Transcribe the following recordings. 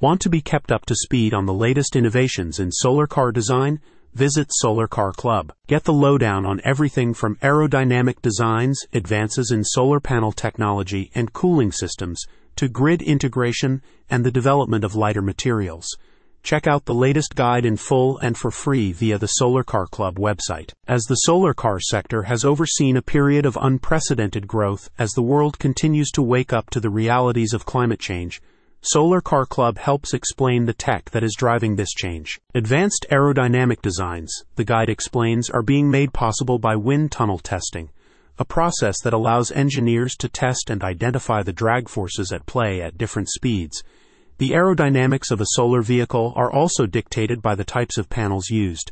Want to be kept up to speed on the latest innovations in solar car design? Visit Solar Car Club. Get the lowdown on everything from aerodynamic designs, advances in solar panel technology and cooling systems, to grid integration and the development of lighter materials. Check out the latest guide in full and for free via the Solar Car Club website. As the solar car sector has overseen a period of unprecedented growth as the world continues to wake up to the realities of climate change, Solar Car Club helps explain the tech that is driving this change. Advanced aerodynamic designs, the guide explains, are being made possible by wind tunnel testing, a process that allows engineers to test and identify the drag forces at play at different speeds the aerodynamics of a solar vehicle are also dictated by the types of panels used.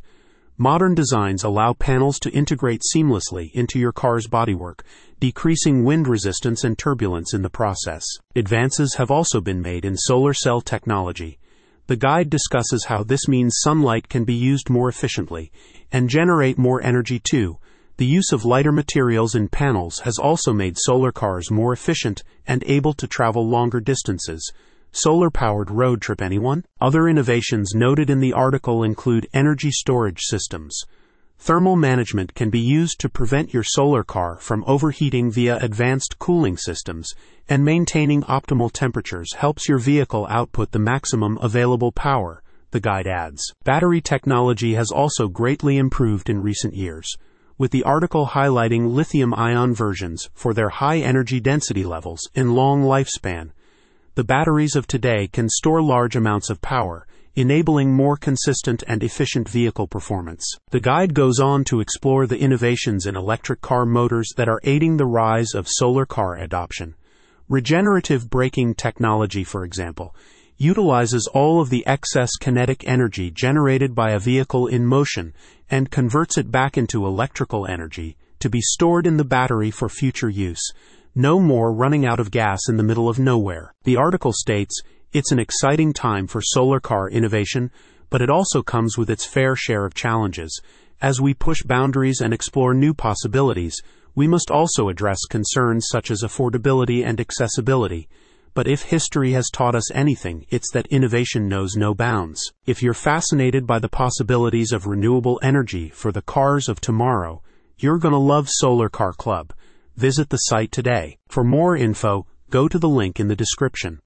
Modern designs allow panels to integrate seamlessly into your car's bodywork, decreasing wind resistance and turbulence in the process. Advances have also been made in solar cell technology. The guide discusses how this means sunlight can be used more efficiently and generate more energy too. The use of lighter materials in panels has also made solar cars more efficient and able to travel longer distances. Solar powered road trip, anyone? Other innovations noted in the article include energy storage systems. Thermal management can be used to prevent your solar car from overheating via advanced cooling systems, and maintaining optimal temperatures helps your vehicle output the maximum available power, the guide adds. Battery technology has also greatly improved in recent years, with the article highlighting lithium ion versions for their high energy density levels and long lifespan the batteries of today can store large amounts of power, enabling more consistent and efficient vehicle performance. The guide goes on to explore the innovations in electric car motors that are aiding the rise of solar car adoption. Regenerative braking technology, for example, utilizes all of the excess kinetic energy generated by a vehicle in motion and converts it back into electrical energy to be stored in the battery for future use no more running out of gas in the middle of nowhere. The article states it's an exciting time for solar car innovation, but it also comes with its fair share of challenges. As we push boundaries and explore new possibilities, we must also address concerns such as affordability and accessibility. But if history has taught us anything, it's that innovation knows no bounds. If you're fascinated by the possibilities of renewable energy for the cars of tomorrow, you're to love Solar Car Club. Visit the site today. For more info, go to the link in the description.